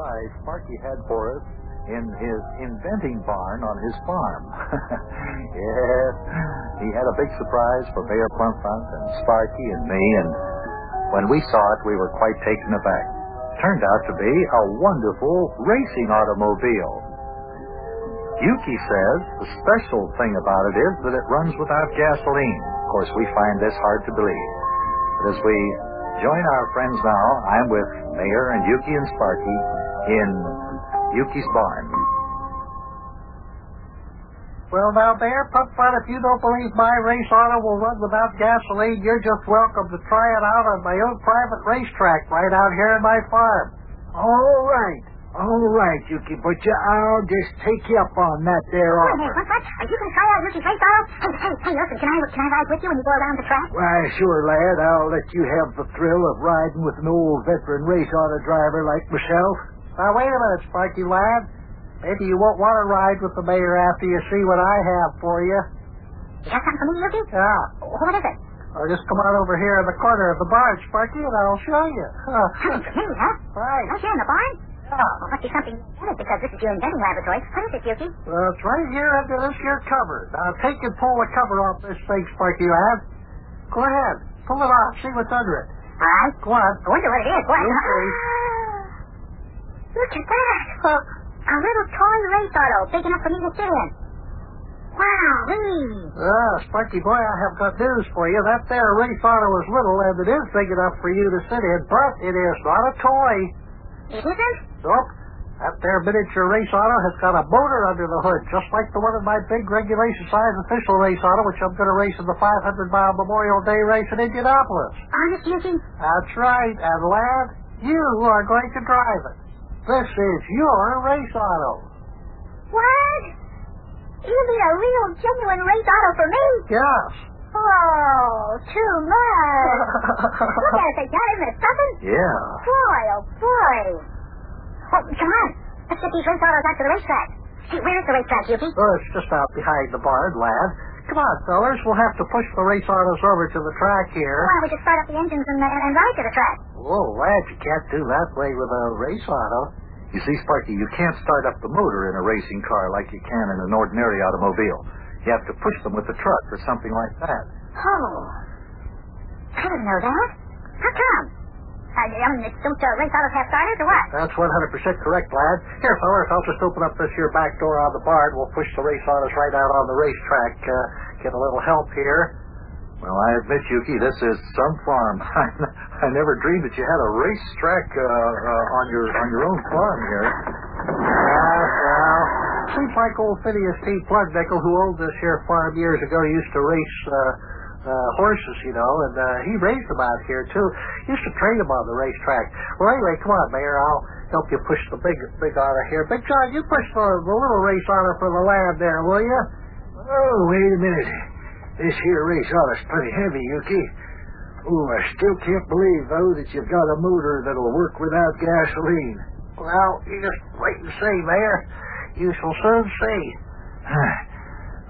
ride Sparky had for us in his inventing barn on his farm. yes, he had a big surprise for Mayor Plumpfront and Sparky and me, and when we saw it, we were quite taken aback. Turned out to be a wonderful racing automobile. Yuki says the special thing about it is that it runs without gasoline. Of course, we find this hard to believe. But as we join our friends now, I'm with Mayor and Yuki and Sparky in Yuki's barn. Well, now, Mayor Plumpfront, if you don't believe my race auto will run without gasoline, you're just welcome to try it out on my own private racetrack right out here in my farm. All right. All right, Yuki Butcher. I'll just take you up on that there Wait a offer. minute, what, what? Are you going to try out Yuki's race auto? Hey, hey, hey, listen, can I, can I ride with you when you go around the track? Why, sure, lad. I'll let you have the thrill of riding with an old veteran race auto driver like myself. Now, wait a minute, Sparky lad. Maybe you won't want to ride with the mayor after you see what I have for you. You got something for me, Yuki? Yeah. What is it? Or just come on over here in the corner of the barn, Sparky, and I'll show you. Something for me, huh? right. Out here in the barn? Yeah. Well, must be something you invented because this is your inventing laboratory. What is it, Yuki? Well, it's right here under this here cover. Now, take and pull the cover off this thing, Sparky you have. Go ahead. Pull it off. See what's under it. All right. Go on. I wonder what it is. What? Okay. Look at that. Uh, A little toy race auto, big enough for me to sit in. Wow, Ah, Sparky boy, I have got news for you. That there race auto is little, and it is big enough for you to sit in, but it is not a toy. It isn't? Nope. That there miniature race auto has got a motor under the hood, just like the one in my big regulation size official race auto, which I'm going to race in the 500 mile Memorial Day race in Indianapolis. Honest, Yuki? That's right, and lad, you are going to drive it. This is your race auto. What? You mean a real, genuine race auto for me? Yes. Oh, too much. Look at it, they got him. It's something. Yeah. Boy, oh boy. Come on. Let's get these race autos out to the racetrack. Hey, where is the racetrack, Yuki? Oh, it's just out behind the barn, lad. Come on, fellers. We'll have to push the race autos over to the track here. Why don't we just start up the engines and, and, and ride to the track? Whoa, lad, you can't do that way with a race auto. You see, Sparky, you can't start up the motor in a racing car like you can in an ordinary automobile. You have to push them with a truck or something like that. Oh. I didn't know that. How come? I, I mean, don't uh, race autos have starters or what? That's 100% correct, lad. Here, fellers, I'll just open up this here back door on the barn. We'll push the race autos right out on the racetrack. Uh, get a little help here. Well, I admit, Yuki, this is some farm. I never dreamed that you had a racetrack uh, uh, on your on your own farm here. Ah, well, seems like old Phineas T. Plugnickel, who owned this here farm years ago, used to race uh, uh, horses, you know, and uh, he raised them out here too. Used to train them on the racetrack. Well, anyway, come on, Mayor. I'll help you push the big big auto here. Big John, you push the, the little race auto for the lad there, will you? Oh, wait a minute. This here race auto's pretty heavy, Yuki. Oh, I still can't believe, though, that you've got a motor that'll work without gasoline. Well, you just wait and see, Mayor. You shall soon see.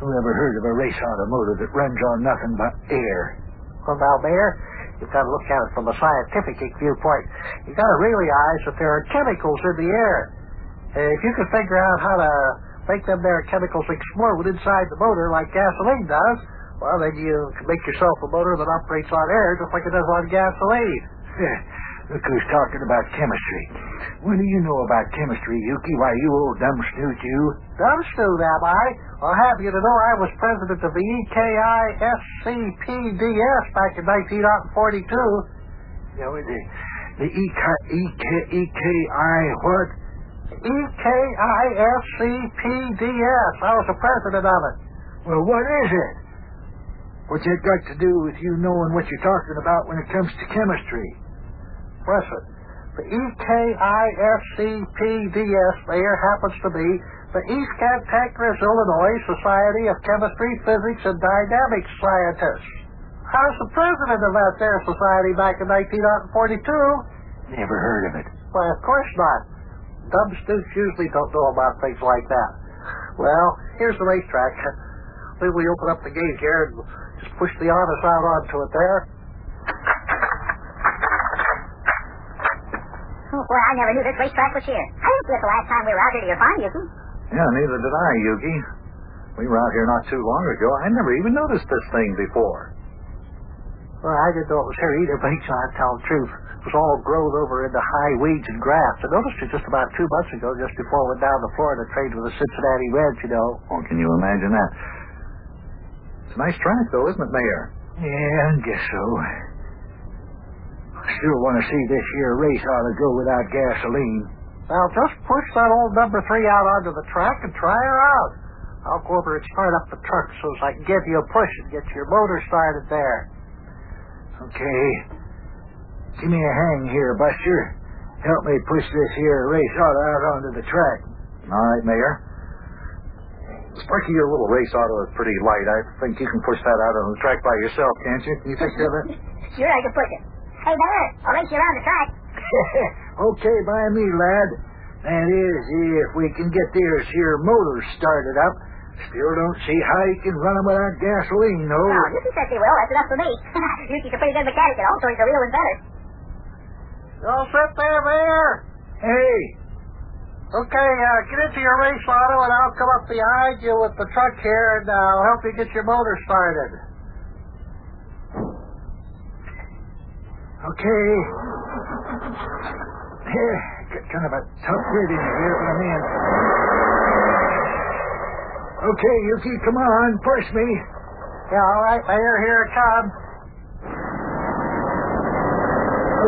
Who ever heard of a race auto motor that runs on nothing but air? Well, now, Mayor, you've got to look at it from a scientific viewpoint. You've got to realize that there are chemicals in the air. Uh, if you could figure out how to make them there chemicals explode inside the motor like gasoline does, well, then you can make yourself a motor that operates on air just like it does on gasoline. Look who's talking about chemistry. What do you know about chemistry, Yuki? Why, you old dumb snoot, you. Dumb snoot, am I? I'll have you to know I was president of the E EKISCPDS back in 1942. You know, the, the EK, EK, EKI what? E EKISCPDS. I was the president of it. Well, what is it? What's it got to do with you knowing what you're talking about when it comes to chemistry? Listen, the E EKISCPDS there happens to be the East Cantankerous, Illinois Society of Chemistry, Physics, and Dynamics Scientists. I was the president of that there society back in 1942. Never heard of it. Why, of course not. Dumb stooks usually don't know about things like that. Well, here's the racetrack. Maybe we open up the gate here and just push the honest out onto it there. Oh, boy, I never knew this racetrack was here. I didn't see it the last time we were out here to your farm, Yuki. Yeah, neither did I, Yuki. We were out here not too long ago. I never even noticed this thing before. Well, I didn't know it was here either, but he's not telling the truth. It was all grown over into high weeds and grass. I noticed it just about two months ago, just before I went down to Florida to trade with the Cincinnati Reds, you know. Oh, can you imagine that? It's a nice track, though, isn't it, Mayor? Yeah, I guess so. I still want to see this here race ought to go without gasoline. Now, just push that old number three out onto the track and try her out. I'll go over and start up the truck so I can give you a push and get your motor started there. Okay. Give me a hang here, Buster. Help me push this here race auto out onto the track. All right, Mayor. Sparky, your little race auto is pretty light. I think you can push that out on the track by yourself, can't you? Can you care of it? sure, I can push it. Hey, Mayor, I'll race you around the track. okay by me, lad. That is, if we can get this here motor started up. Still don't see how you can run 'em without gasoline, though. Oh, Yuki says he will. That's enough for me. Yuki's a pretty good mechanic, and also he's a real inventor. Y'all sit there, Mayor. Hey, Okay, uh, get into your race auto, and I'll come up behind you with the truck here, and uh, I'll help you get your motor started. Okay. Got kind of a tough in here, but I'm in. Okay, Yuki, come on, push me. Yeah, all right, Mayor, here it comes.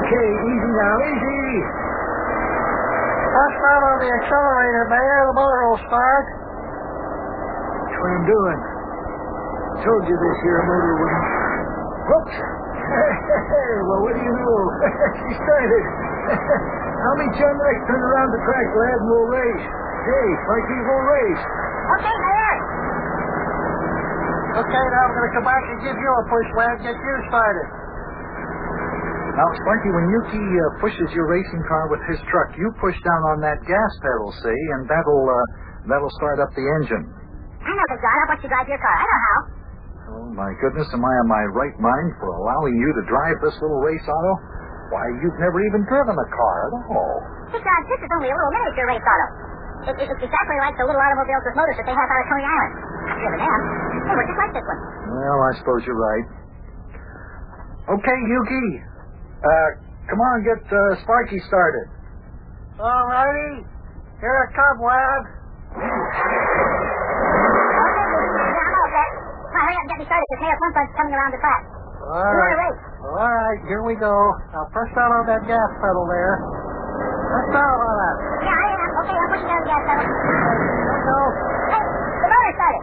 Okay, easy now, easy. Press down on the accelerator, Mayor. The motor will start. That's what I'm doing. Told you this here motor wouldn't. Whoops. Well, what do you know? she started. How many John Rex turn around the track, lad, and we'll race. Hey, Frankie, we'll race. Okay, Mayor. Okay, now I'm going to come back and give you a push, lad. And get you started. Now, Sparky, when Yuki uh, pushes your racing car with his truck, you push down on that gas pedal, see, and that'll uh, that'll start up the engine. I know, Big John. I'll watch you drive your car. I know how. My goodness, am I in my right mind for allowing you to drive this little race auto? Why, you've never even driven a car at all. Big John, this is only a little miniature race auto. It, it, it's exactly like the little automobiles with motors that they have out of Coney Island. I've driven them. They were just like this one. Well, I suppose you're right. Okay, Yuki. Uh, come on, get uh, Sparky started. All righty. Here it comes, lad. Okay, Yuki. Yeah, I'm all set. Come on, hurry up and get me started. This Mayor Plumpfront's coming around the track. All You right. All right, here we go. Now press down on that gas pedal there. Press down on that. Yeah, I am. Okay, I'm pushing down the gas pedal. You go. Hey, the motor started.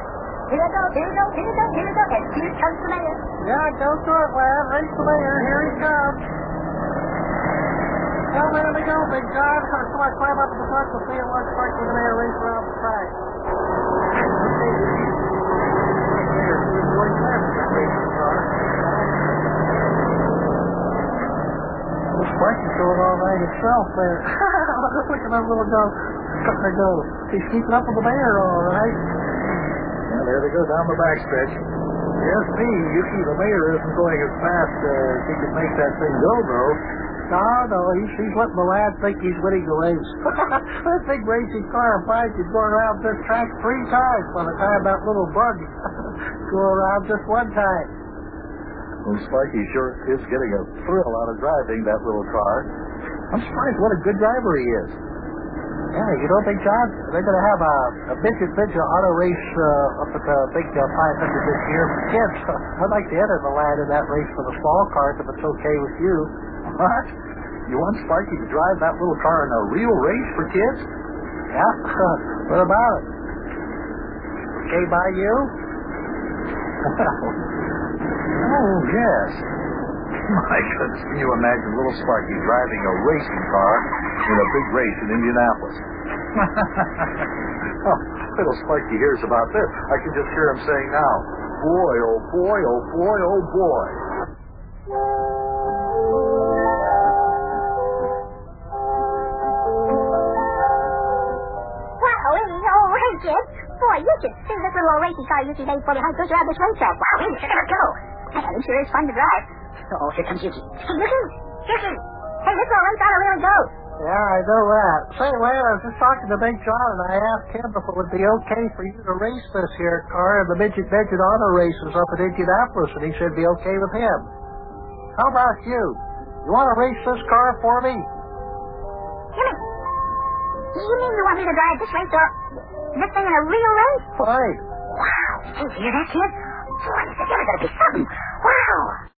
Here we go, here we go, here we go, here we go. And here comes the Mayor. Yeah, go to it, lad. Race the mayor. Here he comes. Well, there we go, Big John. So I climb up to the front to see what Spark with the mayor race around the track. Sparky's going all right himself there. Look at that little go. Cutting her go. He's keeping up with the mayor all right. Yeah, there they go down the backstretch. Yes, me, Yuki, the mayor isn't going as fast as he can make that thing go, though. No, no, he's, he's letting the lad think he's winning the race. that big racing car of mine could go around this track three times by the time that little bug go around just one time. Well, Sparky sure is getting a thrill out of driving that little car. I'm surprised what a good driver he is. Yeah, you don't think, John, they're going to have a, a midget midget auto race uh, up at the big uh, 500 this year kids. I'd like to enter the lad in that race for the small cars if it's okay with you. What? You want Sparky to drive that little car in a real race for kids? Yeah, what about it? Okay by you? oh, yes. My goodness, can you imagine little Sparky driving a racing car in a big race in Indianapolis? oh, little Sparky hears about this. I can just hear him saying now, boy, oh boy, oh boy, oh boy. Boy, you should see this little old racing car Yuki made for me. How goes around this racetrack. Wow, we should never go. Man, it sure is fun to drive. Oh, here comes Yuki. Hey, Yuki! Yuki! Hey, this little race auto really goes. Yeah, I know that. Say, Wayne, I was just talking to Big John, and I asked him if it would be okay for you to race this here car in the midget midget auto races up in Indianapolis, and he said it'd be okay with him. How about you? You want to race this car for me? Jimmy, you mean you want me to drive this race or this thing in a real race? Right. Wow. Hey, you hear that, kid? Ever going to be. Wow.